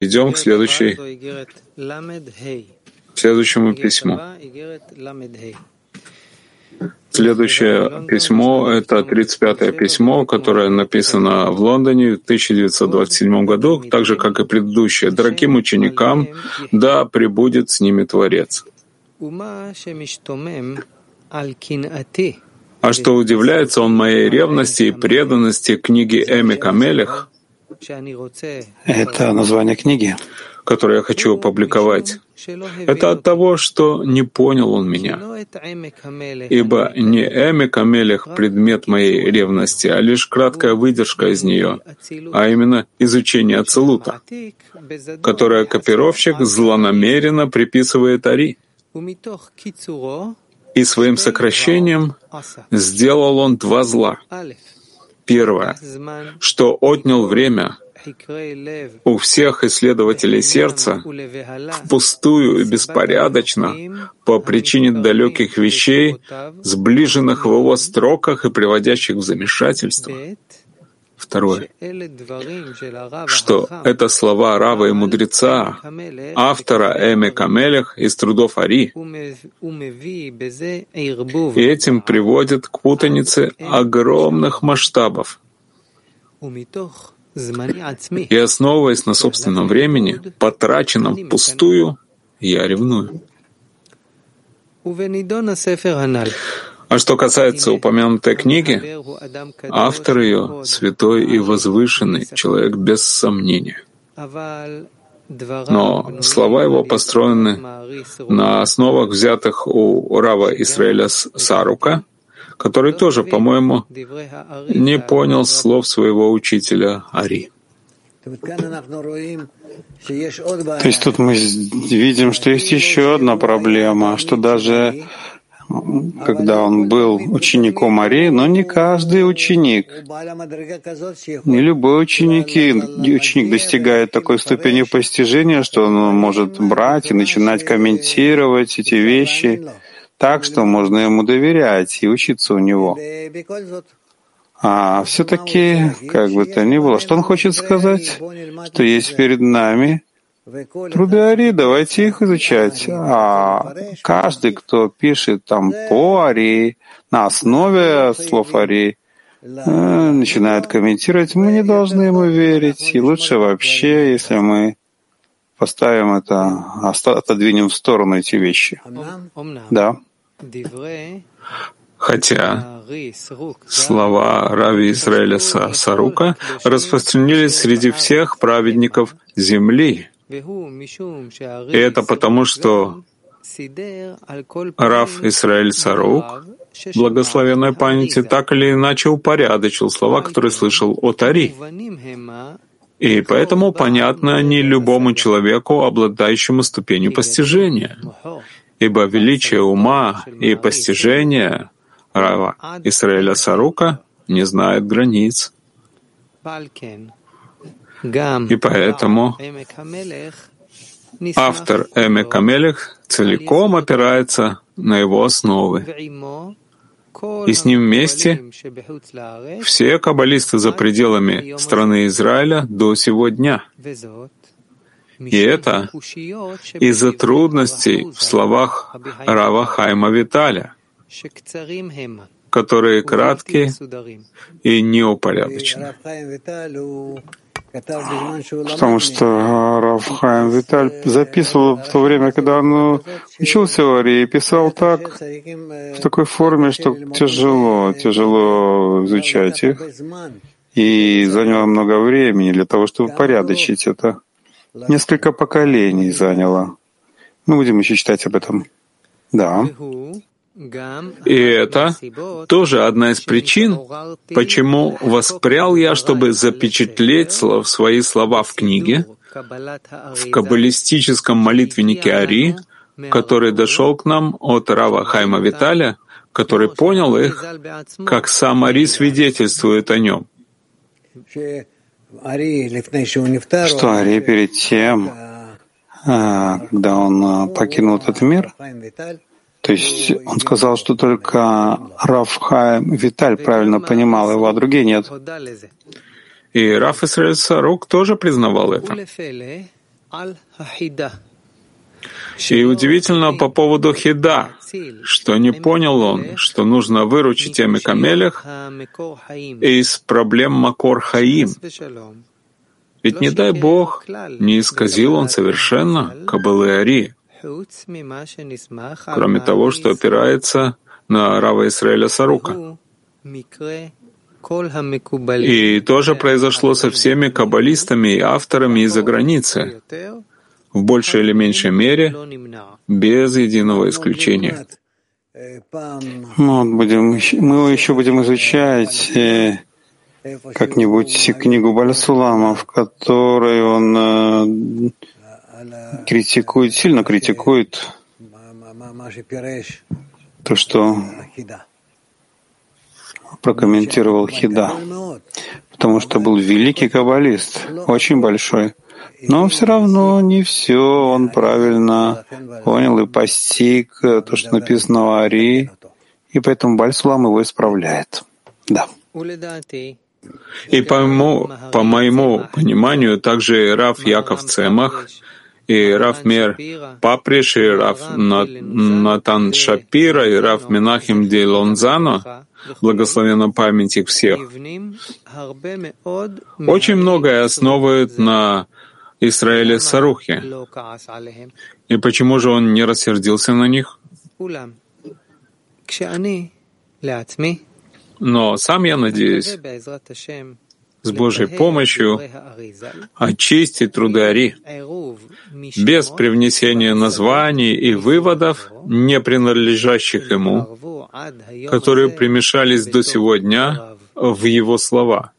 Идем к следующей, следующему письму. Следующее письмо — это 35-е письмо, которое написано в Лондоне в 1927 году, так же, как и предыдущее. «Дорогим ученикам, да пребудет с ними Творец». А что удивляется он моей ревности и преданности книге Эми Камелех, это название книги, которую я хочу опубликовать. Это от того, что не понял он меня. Ибо не Эми Камелех предмет моей ревности, а лишь краткая выдержка из нее, а именно изучение Ацелута, которое копировщик злонамеренно приписывает Ари. И своим сокращением сделал он два зла. Первое, что отнял время у всех исследователей сердца впустую и беспорядочно по причине далеких вещей, сближенных в его строках и приводящих в замешательство. Второе, что это слова Рава и мудреца, автора Эме Камелех из трудов Ари, и этим приводит к путанице огромных масштабов. И основываясь на собственном времени, потраченном впустую, я ревную. А что касается упомянутой книги, автор ее — святой и возвышенный, человек без сомнения. Но слова его построены на основах, взятых у Рава Исраэля Сарука, который тоже, по-моему, не понял слов своего учителя Ари. То есть тут мы видим, что есть еще одна проблема, что даже когда он был учеником Ари, но не каждый ученик, не любой ученик, ученик достигает такой ступени постижения, что он может брать и начинать комментировать эти вещи так, что можно ему доверять и учиться у него. А все-таки, как бы то ни было, что он хочет сказать, что есть перед нами Труды Ари, давайте их изучать. А каждый, кто пишет там по Ари, на основе слов Ари, э, начинает комментировать, мы не должны ему верить. И лучше вообще, если мы поставим это, отодвинем в сторону эти вещи. Да. Хотя слова Рави Израиля Сарука распространились среди всех праведников земли, и это потому, что Раф Исраэль Сарук, благословенной памяти, так или иначе упорядочил слова, которые слышал от Ари. И поэтому понятно они любому человеку, обладающему ступенью постижения. Ибо величие ума и постижения Рава Исраэля Сарука не знает границ. И поэтому автор Эмек Амелех целиком опирается на его основы. И с ним вместе все каббалисты за пределами страны Израиля до сего дня. И это из-за трудностей в словах Рава Хайма Виталя, которые краткие и неупорядочены. Потому что Рав Хайм Виталь записывал в то время, когда он учился в Арии, писал так, в такой форме, что тяжело, тяжело изучать их. И заняло много времени для того, чтобы порядочить это. Несколько поколений заняло. Мы будем еще читать об этом. Да. И это тоже одна из причин, почему воспрял я, чтобы запечатлеть свои слова в книге, в каббалистическом молитвеннике Ари, который дошел к нам от Рава Хайма Виталя, который понял их, как сам Ари свидетельствует о нем. Что Ари перед тем, а, когда он а, покинул этот мир, то есть он сказал, что только Раф Хаим Виталь правильно понимал его, а другие нет. И Раф Исраэль Сарук тоже признавал это. И удивительно по поводу Хида, что не понял он, что нужно выручить Эмекамелех из проблем Макор Хаим. Ведь не дай Бог, не исказил он совершенно Кабалы Ари, кроме того, что опирается на Рава Исраэля Сарука. И то же произошло со всеми каббалистами и авторами из-за границы, в большей или меньшей мере, без единого исключения. Ну, вот будем, мы еще будем изучать э, как-нибудь книгу Бальсулама, в которой он э, критикует, сильно критикует то, что прокомментировал Хида, потому что был великий каббалист, очень большой. Но все равно не все он правильно понял и постиг то, что написано в Ари, и поэтому Бальсулам его исправляет. Да. И по моему, по моему пониманию, также Раф Яков Цемах и Раф Мер Паприш, и Раф Натан Шапира, и Раф Менахим Ди Лонзано, благословенно память их всех, очень многое основывают на Израиле Сарухе. И почему же он не рассердился на них? Но сам я надеюсь, с Божьей помощью очистить труды Ари без привнесения названий и выводов, не принадлежащих ему, которые примешались до сего дня в его слова.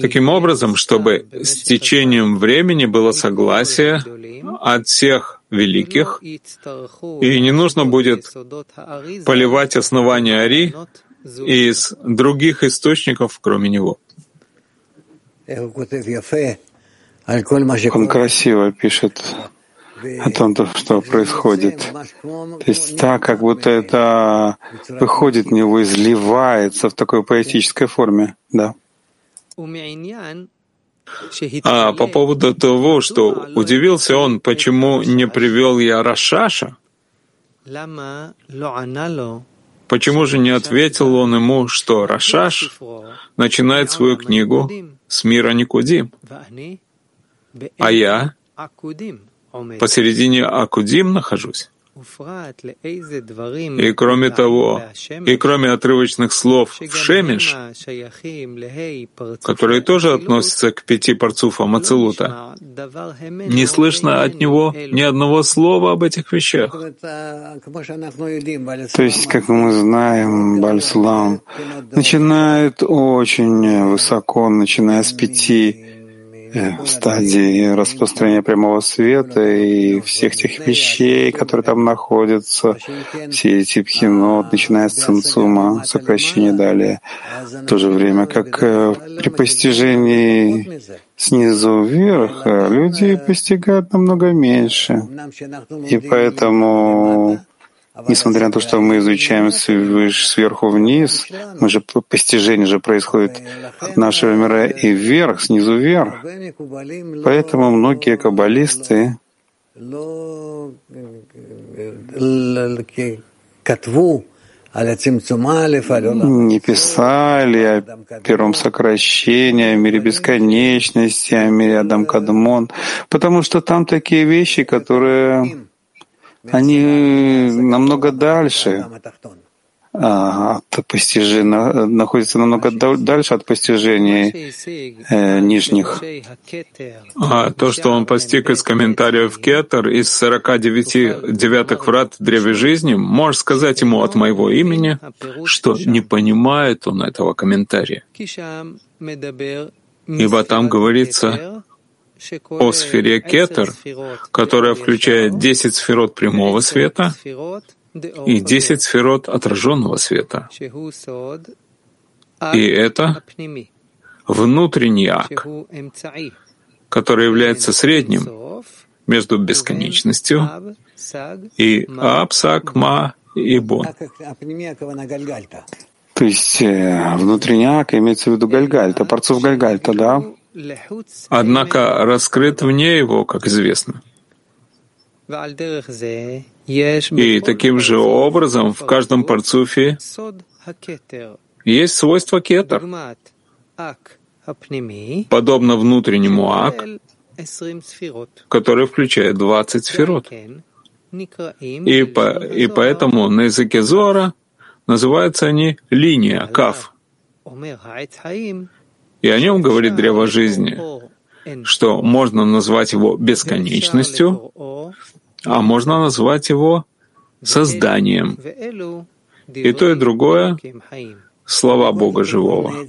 Таким образом, чтобы с течением времени было согласие от всех великих, и не нужно будет поливать основания Ари из других источников, кроме него. Он красиво пишет о том, что происходит. То есть так, как будто это выходит в него, изливается в такой поэтической форме. Да. А по поводу того, что удивился он, почему не привел я Рашаша, почему же не ответил он ему, что Рашаш начинает свою книгу с мира Никудим, а я посередине Акудим нахожусь? И кроме того, и кроме отрывочных слов в Шемиш, которые тоже относятся к пяти парцуфам Ацелута, не слышно от него ни одного слова об этих вещах. То есть, как мы знаем, Бальслам начинает очень высоко, начиная с пяти Э, стадии распространения прямого света и всех тех вещей, которые там находятся, все эти пхинот, начиная с цинцума, сокращение далее. В то же время, как э, при постижении снизу вверх, э, люди постигают намного меньше. И поэтому Несмотря на то, что мы изучаем сверху вниз, мы же постижение же происходит от нашего мира и вверх, снизу вверх. Поэтому многие каббалисты не писали о первом сокращении, о мире бесконечности, о мире Адам Кадмон, потому что там такие вещи, которые они намного дальше а, от постижения, находятся намного дальше от постижения э, нижних. А то, что он постиг из комментариев Кетер, из 49 девятых врат Древе Жизни, можешь сказать ему от моего имени, что не понимает он этого комментария. Ибо там говорится о сфере Кетер, которая включает 10 сферот прямого света и 10 сферот отраженного света. И это внутренний ак, который является средним между бесконечностью и Апсак, Ма и Бон. То есть э, внутренний ак имеется в виду Гальгальта, парцов Гальгальта, да? Однако раскрыт вне его, как известно. И таким же образом в каждом парцуфе есть свойство кетер, подобно внутреннему ак, который включает 20 сферот. И, по, и поэтому на языке Зора называются они линия, каф. И о нем говорит древо жизни, что можно назвать его бесконечностью, а можно назвать его созданием. И то, и другое — слова Бога живого.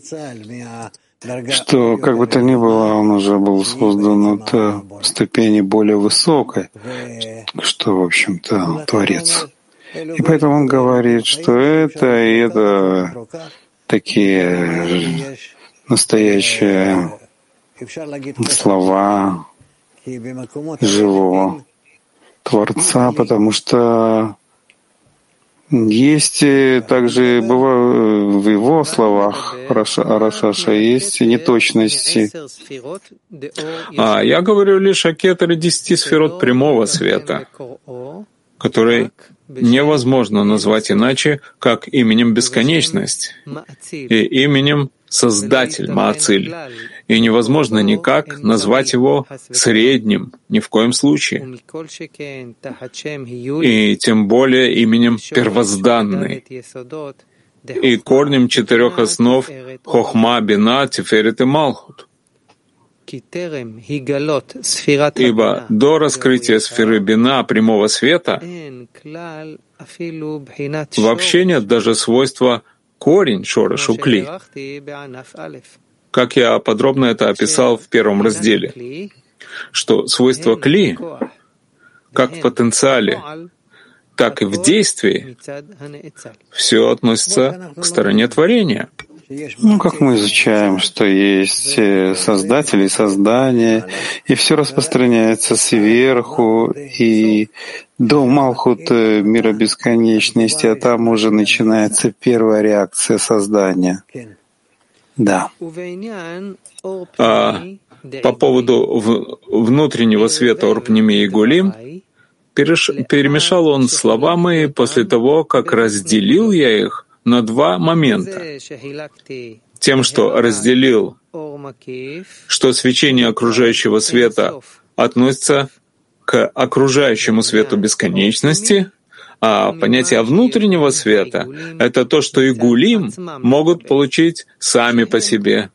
Что, как бы то ни было, он уже был создан от ступени более высокой, что, в общем-то, Творец. И поэтому он говорит, что это и это такие настоящие слова живого Творца, потому что есть также бывает, в его словах Рашаша есть неточности. А я говорю лишь о кетере десяти сферот прямого света, который невозможно назвать иначе, как именем бесконечность и именем Создатель Маациль, и невозможно никак назвать его средним, ни в коем случае, и тем более именем первозданный, и корнем четырех основ Хохма, Бина, Тиферет и Малхут. Ибо до раскрытия сферы Бина прямого света вообще нет даже свойства корень шорошу кли, как я подробно это описал в первом разделе, что свойства кли, как в потенциале, так и в действии, все относится к стороне творения. Ну, как мы изучаем, что есть э, создатели, создание, и все распространяется сверху, и до Малхут э, мира бесконечности, а там уже начинается первая реакция создания. Да. А по поводу внутреннего света Орпними и Гулим, перемешал он слова мои после того, как разделил я их на два момента. Тем, что разделил, что свечение окружающего света относится к окружающему свету бесконечности, а понятие внутреннего света — это то, что и гулим могут получить сами по себе.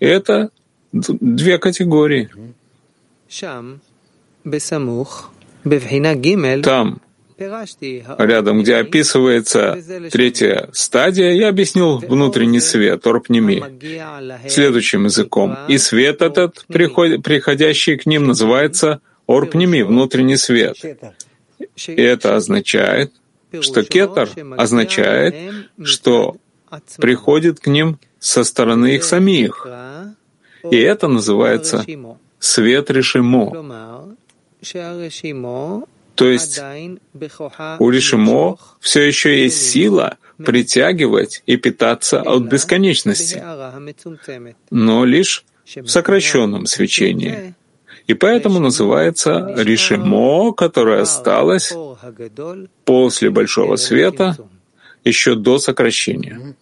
Это две категории. Там, рядом, где описывается третья стадия, я объяснил внутренний свет, орпнеми, следующим языком. И свет этот, приходящий к ним, называется орпнеми, внутренний свет. И это означает, что кетер означает, что приходит к ним со стороны их самих. И это называется свет решимо. То есть у Ришимо все еще есть сила притягивать и питаться от бесконечности, но лишь в сокращенном свечении. И поэтому называется Ришимо, которое осталось после Большого Света, еще до сокращения.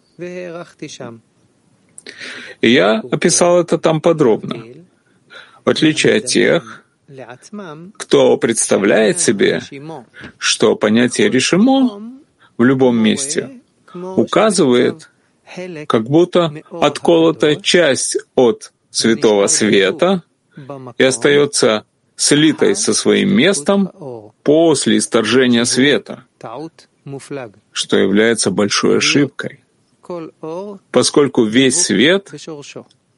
И я описал это там подробно. В отличие от тех, кто представляет себе, что понятие решимо в любом месте указывает, как будто отколота часть от святого света и остается слитой со своим местом после исторжения света, что является большой ошибкой, поскольку весь свет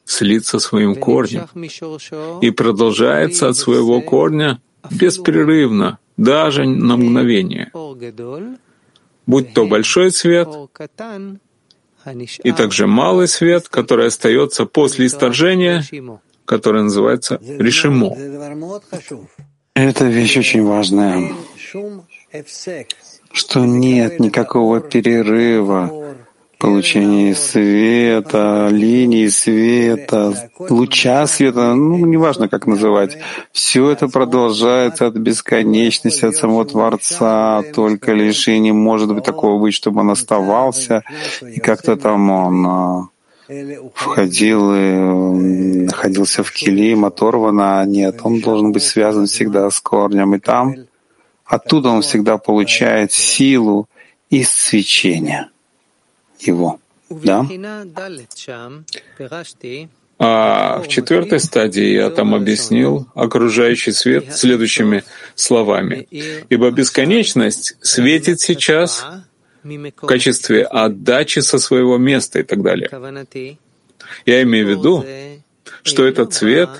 слиться своим корнем и продолжается от своего корня беспрерывно, даже на мгновение, будь то большой свет и также малый свет, который остается после исторжения, который называется решимо. Это вещь очень важная, что нет никакого перерыва получение света, линии света, луча света, ну, неважно, как называть. Все это продолжается от бесконечности, от самого Творца, только лишь и не может быть такого быть, чтобы он оставался, и как-то там он а, входил и находился в килим, оторвано. А нет, он должен быть связан всегда с корнем. И там, оттуда он всегда получает силу из свечения его. Да? А в четвертой стадии я там объяснил окружающий свет следующими словами. «Ибо бесконечность светит сейчас в качестве отдачи со своего места и так далее. Я имею в виду, что этот цвет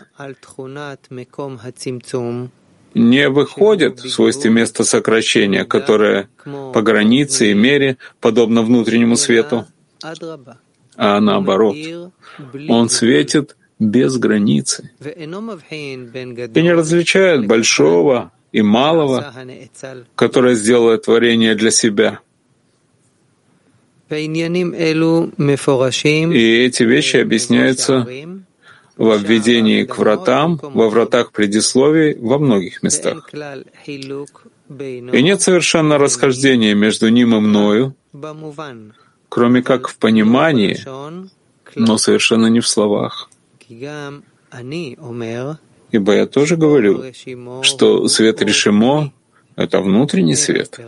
не выходит в свойстве места сокращения, которое по границе и мере подобно внутреннему свету, а наоборот, он светит без границы и не различает большого и малого, которое сделало творение для себя. И эти вещи объясняются во введении к вратам, во вратах предисловий, во многих местах. И нет совершенно расхождения между ним и мною, кроме как в понимании, но совершенно не в словах. Ибо я тоже говорю, что свет Ришимо — это внутренний свет.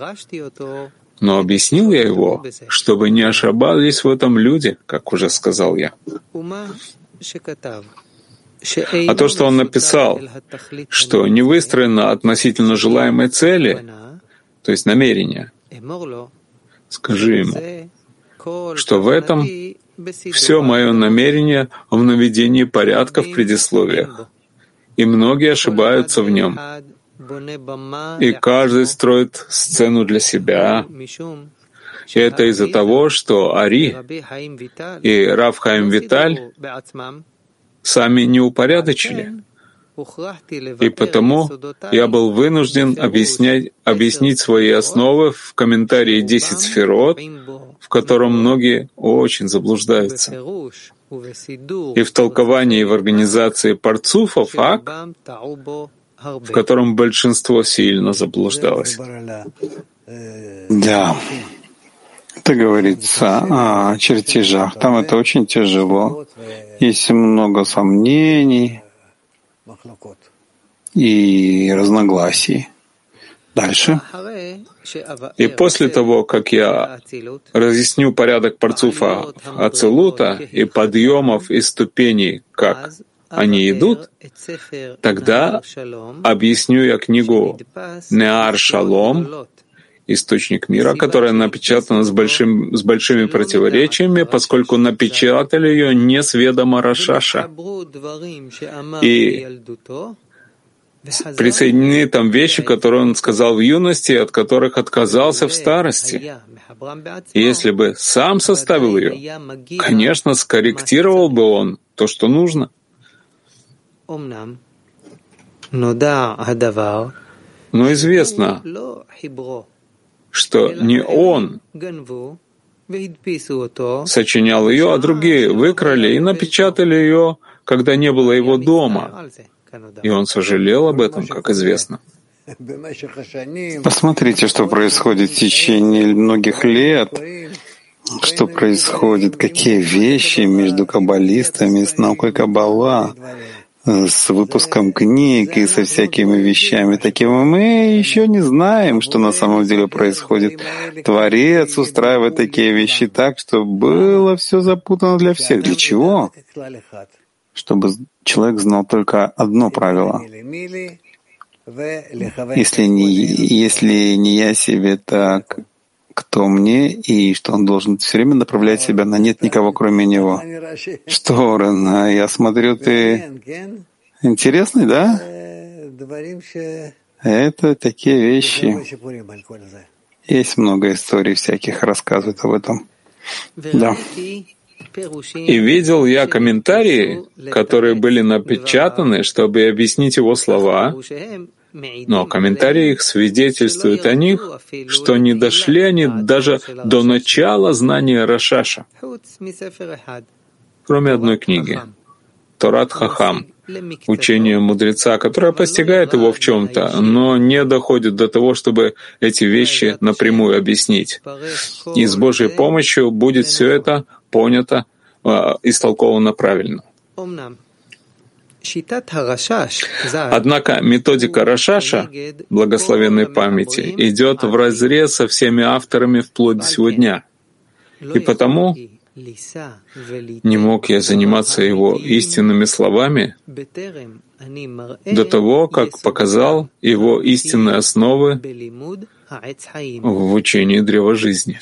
Но объяснил я его, чтобы не ошибались в этом люди, как уже сказал я. А то, что он написал, что не выстроено относительно желаемой цели, то есть намерения, скажи ему, что в этом все мое намерение в наведении порядка в предисловиях, и многие ошибаются в нем, и каждый строит сцену для себя. И это из-за того, что Ари и Рав Хаим Виталь сами не упорядочили. И потому я был вынужден объяснять, объяснить свои основы в комментарии «10 сферот», в котором многие очень заблуждаются. И в толковании в организации парцуфов ак, в котором большинство сильно заблуждалось. Да, это говорится о чертежах. Там это очень тяжело. Есть много сомнений и разногласий. Дальше. И после того, как я разъясню порядок парцуфа Ацелута и подъемов и ступеней, как они идут, тогда объясню я книгу Неар Шалом, источник мира, которая напечатана с, большим, с большими противоречиями, поскольку напечатали ее не с ведома Рашаша. И присоединены там вещи, которые он сказал в юности, от которых отказался в старости. И если бы сам составил ее, конечно, скорректировал бы он то, что нужно. Но известно, что не он сочинял ее, а другие выкрали и напечатали ее, когда не было его дома. И он сожалел об этом, как известно. Посмотрите, что происходит в течение многих лет, что происходит, какие вещи между каббалистами с наукой Каббала, с выпуском книг и со всякими вещами такими. Мы еще не знаем, что на самом деле происходит. Творец устраивает такие вещи так, чтобы было все запутано для всех. Для чего? Чтобы человек знал только одно правило. Если не, если не я себе, так кто мне, и что он должен все время направлять себя на нет никого, кроме него. Что, Рен, а я смотрю, ты интересный, да? Это такие вещи. Есть много историй всяких, рассказывают об этом. Да. И видел я комментарии, которые были напечатаны, чтобы объяснить его слова, Но комментарии их свидетельствуют о них, что не дошли они даже до начала знания Рашаша, кроме одной книги — Торат Хахам, учение мудреца, которое постигает его в чем-то, но не доходит до того, чтобы эти вещи напрямую объяснить. И с Божьей помощью будет все это понято, э, истолковано правильно. Однако методика Рашаша, благословенной памяти, идет в разрез со всеми авторами вплоть до сегодня. И потому не мог я заниматься его истинными словами до того, как показал его истинные основы в учении Древа Жизни,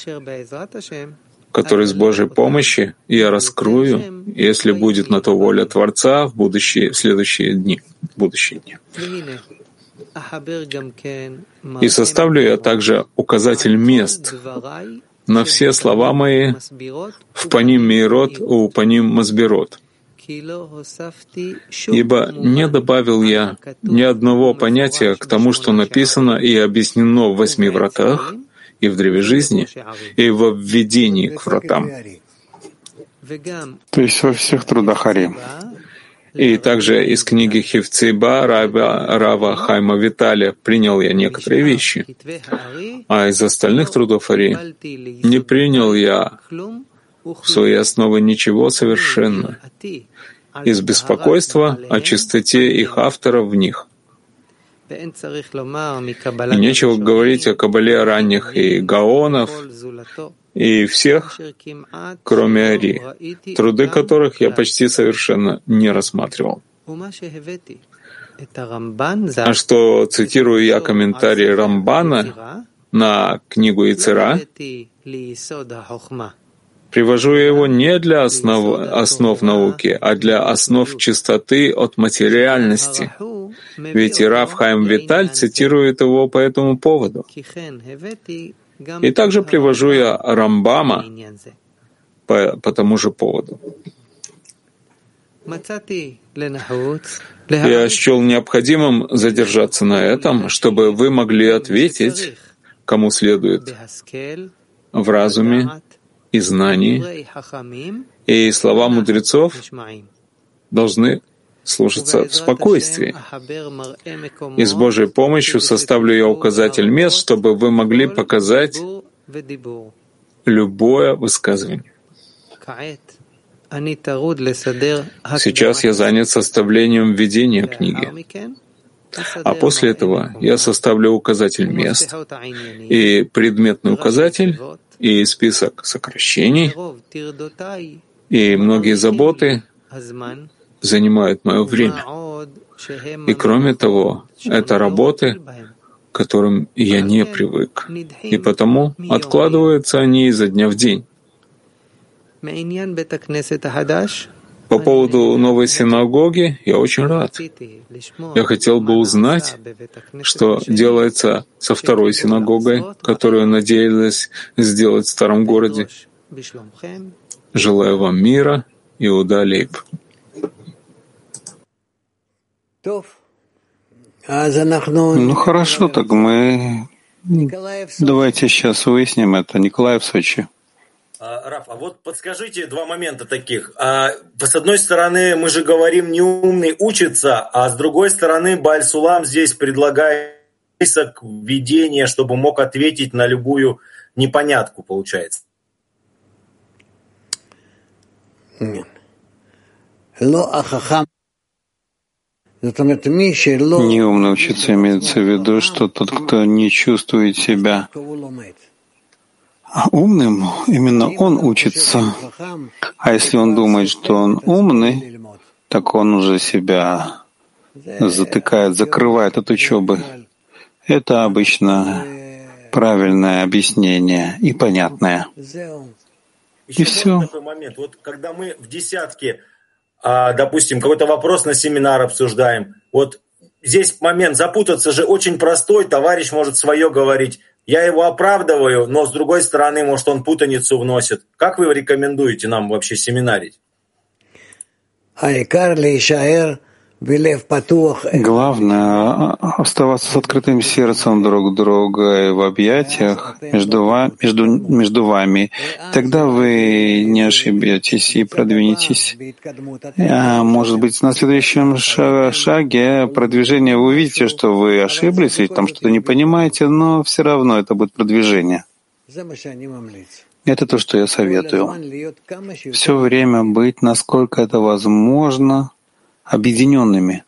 который с Божьей помощью я раскрою, если будет на то воля Творца в будущие, в следующие дни, в будущие дни. И составлю я также указатель мест, на все слова мои в паним Мейрот у паним Мазбирот. Ибо не добавил я ни одного понятия к тому, что написано и объяснено в восьми вратах, и в древе жизни, и во введении к вратам. То есть во всех трудах Ари. И также из книги Хивциба Рава, Рава Хайма Виталия принял я некоторые вещи, а из остальных трудов Ари не принял я в своей основе ничего совершенно, из беспокойства о чистоте их авторов в них. И нечего говорить о Кабале ранних и Гаонов, и всех, кроме Ари, труды которых я почти совершенно не рассматривал. А что цитирую я комментарий Рамбана на книгу Ицера, привожу я его не для основ, основ науки, а для основ чистоты от материальности. Ведь и Раф Хайм Виталь цитирует его по этому поводу. И также привожу я Рамбама по, по тому же поводу. Я счел необходимым задержаться на этом, чтобы вы могли ответить, кому следует, в разуме и знании, и слова мудрецов должны слушаться в спокойствии. И с Божьей помощью составлю я указатель мест, чтобы вы могли показать любое высказывание. Сейчас я занят составлением введения книги. А после этого я составлю указатель мест и предметный указатель и список сокращений и многие заботы занимают мое время. И кроме того, это работы, к которым я не привык, и потому откладываются они изо дня в день. По поводу новой синагоги я очень рад. Я хотел бы узнать, что делается со второй синагогой, которую надеялась сделать в старом городе. Желаю вам мира, Иуда Лейб. Ну хорошо, так мы давайте сейчас выясним это. Николаев Сочи. А, Раф, а вот подскажите два момента таких. А, с одной стороны, мы же говорим, неумный учится, а с другой стороны, Бальсулам здесь предлагает список введения, чтобы мог ответить на любую непонятку, получается. Нет. Неумно учиться имеется в виду, что тот, кто не чувствует себя умным, именно он учится. А если он думает, что он умный, так он уже себя затыкает, закрывает от учебы. Это обычно правильное объяснение и понятное. И все. Такой момент. Вот когда мы в десятке а, допустим, какой-то вопрос на семинар обсуждаем. Вот здесь момент запутаться же очень простой, товарищ может свое говорить. Я его оправдываю, но с другой стороны, может, он путаницу вносит. Как вы рекомендуете нам вообще семинарить? Главное — оставаться с открытым сердцем друг друга и в объятиях между, вами, между, между вами. Тогда вы не ошибетесь и продвинетесь. А может быть, на следующем шаге продвижения вы увидите, что вы ошиблись или там что-то не понимаете, но все равно это будет продвижение. Это то, что я советую. Все время быть, насколько это возможно, объединенными.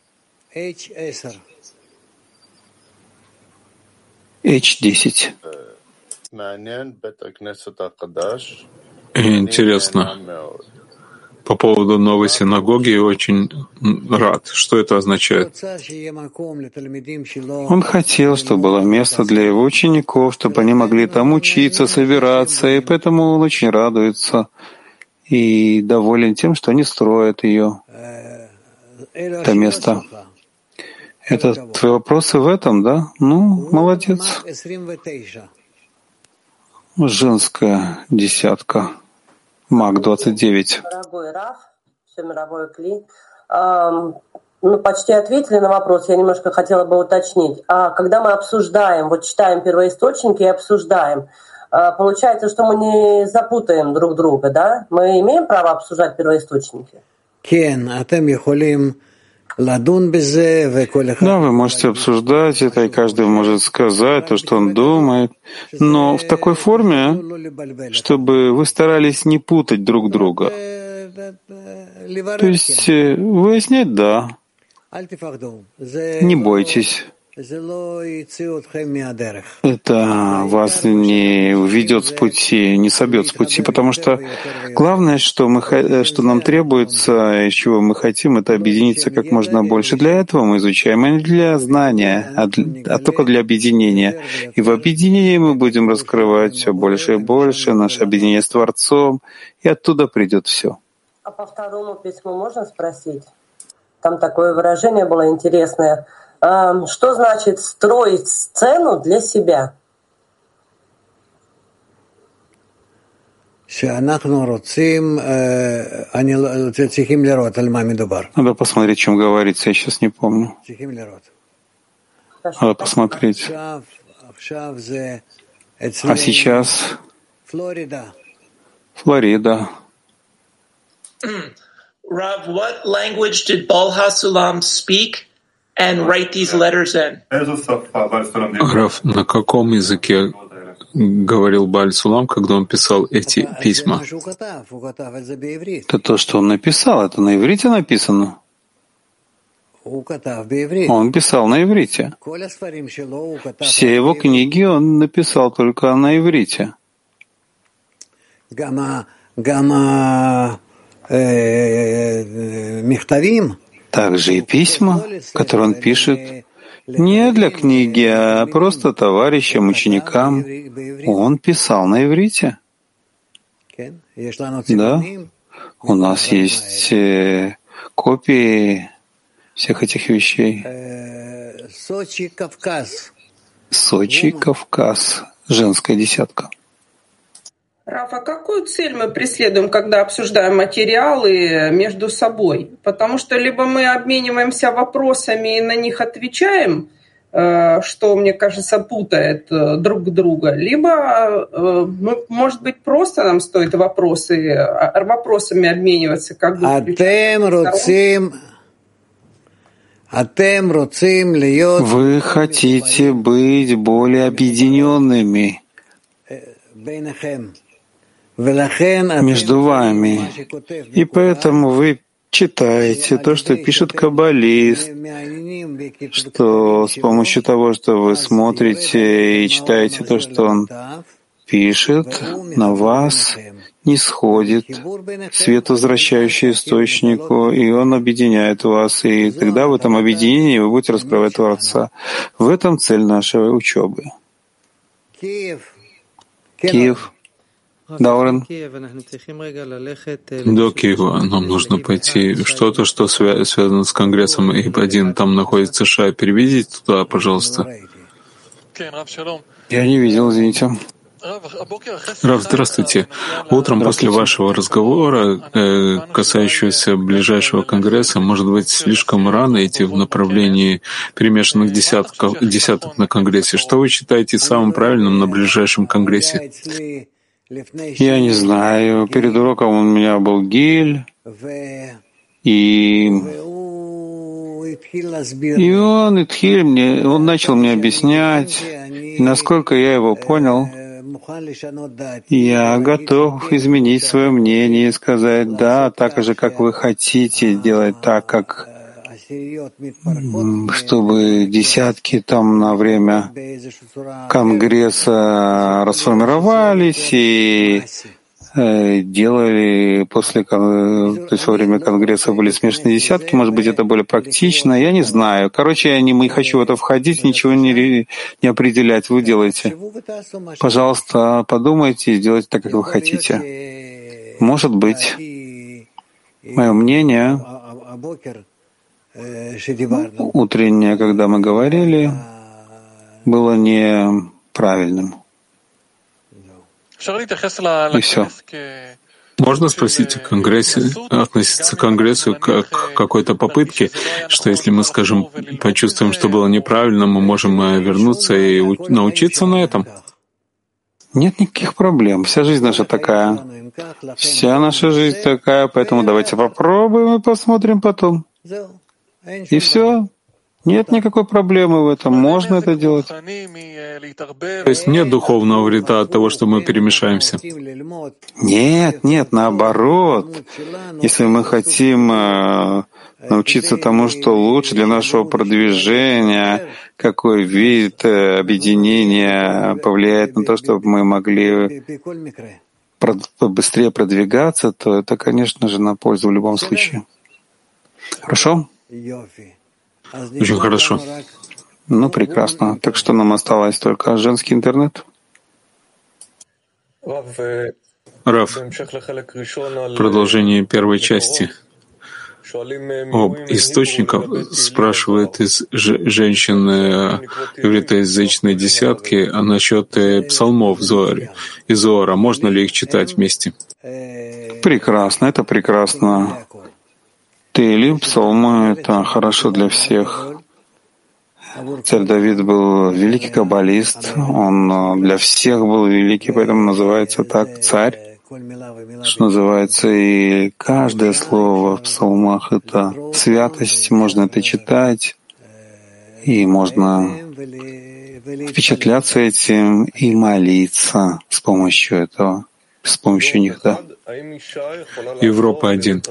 H10. Интересно. По поводу новой синагоги очень рад. Что это означает? Он хотел, чтобы было место для его учеников, чтобы они могли там учиться, собираться, и поэтому он очень радуется и доволен тем, что они строят ее это место. Это твои вопросы в этом, да? Ну, молодец. Женская десятка. Маг 29. Дорогой. Ну, почти ответили на вопрос, я немножко хотела бы уточнить. А когда мы обсуждаем, вот читаем первоисточники и обсуждаем, а, получается, что мы не запутаем друг друга, да? Мы имеем право обсуждать первоисточники? Да, вы можете обсуждать это, и каждый может сказать то, что он думает, но в такой форме, чтобы вы старались не путать друг друга. То есть э, выяснять — да. Не бойтесь. Это вас не уведет с пути, не собьет с пути, потому что главное, что, мы, что нам требуется, и чего мы хотим, это объединиться как можно больше. Для этого мы изучаем, а не для знания, а, для, а только для объединения. И в объединении мы будем раскрывать все больше и больше, наше объединение с Творцом, и оттуда придет все. А по второму письму можно спросить? Там такое выражение было интересное — что значит строить сцену для себя? Надо посмотреть, чем говорится, я сейчас не помню. Надо посмотреть. А сейчас Флорида. Флорида. Rav, what language did Bal Hasulam speak? And write these letters in. Раф, на каком языке говорил Баль Сулам, когда он писал эти письма? Это то, что он написал, это на иврите написано. Он писал на иврите. Все его книги он написал только на иврите. Михтавим также и письма, которые он пишет, не для книги, а просто товарищам, ученикам. Он писал на иврите. Да, у нас есть э, копии всех этих вещей. Сочи, Кавказ. Сочи, Кавказ. Женская десятка. Рафа, какую цель мы преследуем, когда обсуждаем материалы между собой? Потому что либо мы обмениваемся вопросами и на них отвечаем, э, что, мне кажется, путает э, друг друга, либо, э, ну, может быть, просто нам стоит вопросы, а, вопросами обмениваться, как бы... Вы хотите быть более объединенными между вами. И поэтому вы читаете то, что пишет каббалист, что с помощью того, что вы смотрите и читаете то, что он пишет, на вас не сходит свет, возвращающий источнику, и он объединяет вас, и тогда в этом объединении вы будете раскрывать Творца. В этом цель нашей учебы. Киев. Киев. Даурен. До Киева нам нужно пойти. Что-то, что связано с Конгрессом ИП-1. Там находится США. Переведите туда, пожалуйста. Я не видел, извините. Рав, здравствуйте. Утром после вашего разговора, э, касающегося ближайшего конгресса, может быть, слишком рано идти в направлении перемешанных десятков, десяток на конгрессе. Что вы считаете самым правильным на ближайшем конгрессе? Я не знаю. Перед уроком у меня был гиль, и и он, Итхиль, мне, он начал мне объяснять, насколько я его понял, я готов изменить свое мнение и сказать, да, так же, как вы хотите, делать так, как чтобы десятки там на время Конгресса расформировались и Э, делали после, то есть во время Конгресса были смешанные десятки, может быть, это более практично, я не знаю. Короче, я не хочу в это входить, ничего не, не определять, вы делаете. Пожалуйста, подумайте и сделайте так, как вы хотите. Может быть, мое мнение утреннее, когда мы говорили, было неправильным. И все. Можно спросить о Конгрессе, относиться к Конгрессу как к какой-то попытке, что если мы, скажем, почувствуем, что было неправильно, мы можем э, вернуться и научиться на этом? Нет никаких проблем. Вся жизнь наша такая. Вся наша жизнь такая, поэтому давайте попробуем и посмотрим потом. И все. Нет никакой проблемы в этом, можно это делать. То есть нет духовного вреда от того, что мы перемешаемся? Нет, нет, наоборот. Если мы хотим э, научиться тому, что лучше для нашего продвижения, какой вид э, объединения повлияет на то, чтобы мы могли быстрее продвигаться, то это, конечно же, на пользу в любом случае. Хорошо? Очень хорошо. Ну, прекрасно. Так что нам осталось только женский интернет? Раф, продолжение первой части. Об источниках спрашивает из женщин еврейскоязычной десятки а насчет э, псалмов Зоаре и Зоара. Можно ли их читать вместе? Прекрасно, это прекрасно. Тейлим, псалмы — это хорошо для всех. Царь Давид был великий каббалист, он э, для всех был великий, поэтому называется так царь, что называется, и каждое слово в псалмах — это святость, можно это читать, и можно впечатляться этим и молиться с помощью этого, с помощью них, да. Европа один.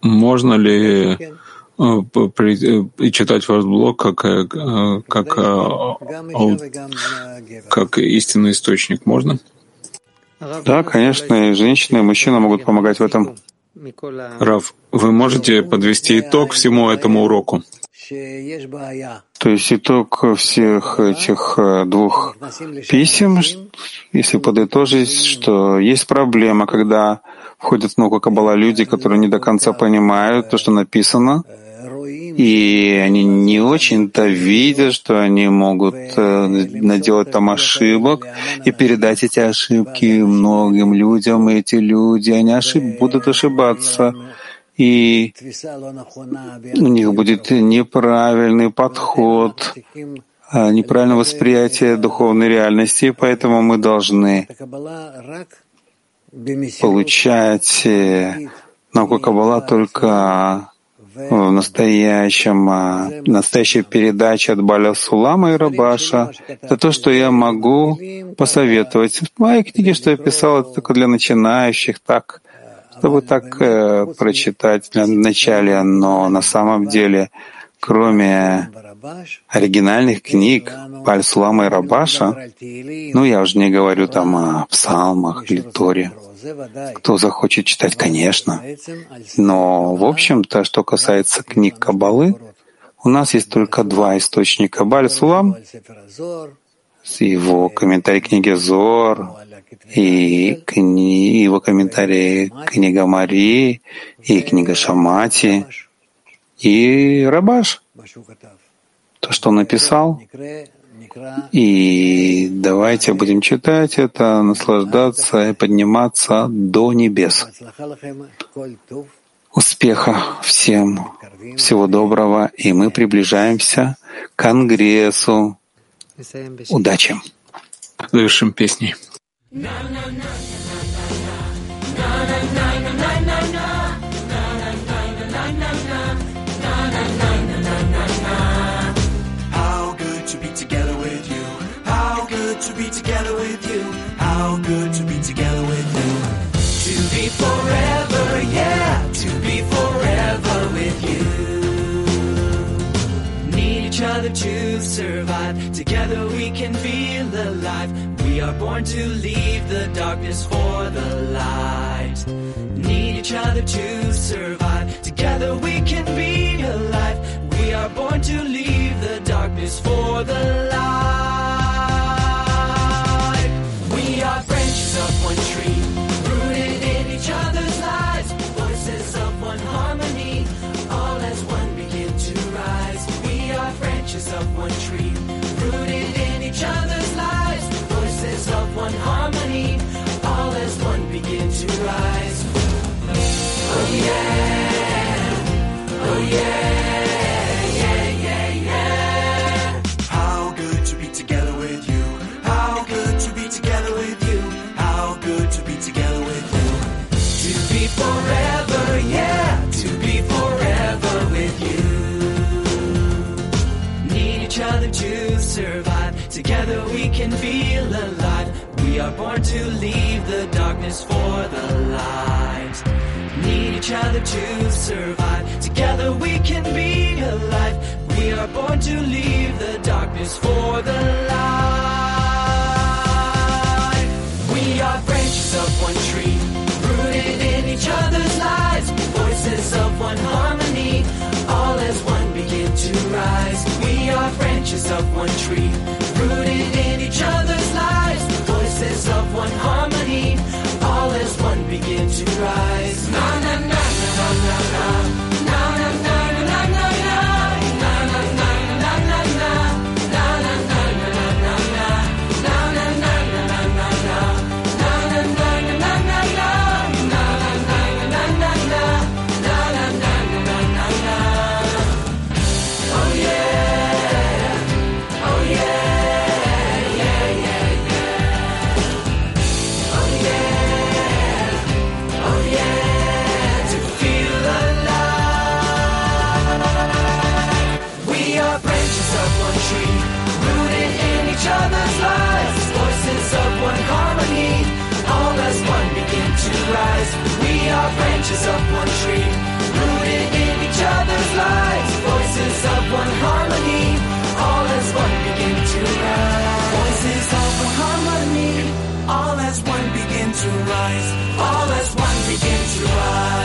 Можно ли э, э, читать ваш блог как, э, как, как истинный источник? Можно? Да, конечно, и женщины, и мужчины могут помогать в этом. Рав, вы можете подвести итог всему этому уроку? То есть итог всех этих э, двух писем, если подытожить, что есть проблема, когда входят в науку Каббала люди, которые не до конца понимают то, что написано, и они не очень-то видят, что они могут э, наделать там ошибок и передать эти ошибки многим людям, и эти люди, они ошиб... будут ошибаться и у них будет неправильный подход, а, неправильное восприятие духовной реальности, поэтому мы должны получать э, науку Каббала только в настоящем, а, настоящей передаче от Баля Сулама и Рабаша. Это то, что я могу посоветовать. В моей книге, что я писал, это только для начинающих, так чтобы так э, прочитать в начале, но на самом деле, кроме оригинальных книг Пальсулама и Рабаша, ну, я уже не говорю там о псалмах или Торе, кто захочет читать, конечно. Но, в общем-то, что касается книг Кабалы, у нас есть только два источника. Баль-Сулам с его комментарий книги Зор, и кни, его комментарии книга Марии, и книга Шамати, и Рабаш. То, что он написал, И давайте будем читать это, наслаждаться и подниматься до небес. Успеха всем, всего доброго, и мы приближаемся к Конгрессу. Удачи! Завершим песней. Na na na na na na na na na na how good to be together with you. How good to be together with you. How good to be together with you. To be forever, yeah. To be forever with you. Need each other to survive. Together we can feel alive. We are born to leave the darkness for the light. Need each other to survive. Together we can be alive. We are born to leave the darkness for the light. We are born to leave the darkness for the light. Need each other to survive. Together we can be alive. We are born to leave the darkness for the light. We are branches of one tree, rooted in each other's lives. Voices of one harmony, all as one begin to rise. We are branches of one tree, rooted in each other's branches of one tree, rooted in each other's lives, voices of one harmony, all as one begin to rise. Voices of one harmony, all as one begin to rise, all as one begin to rise.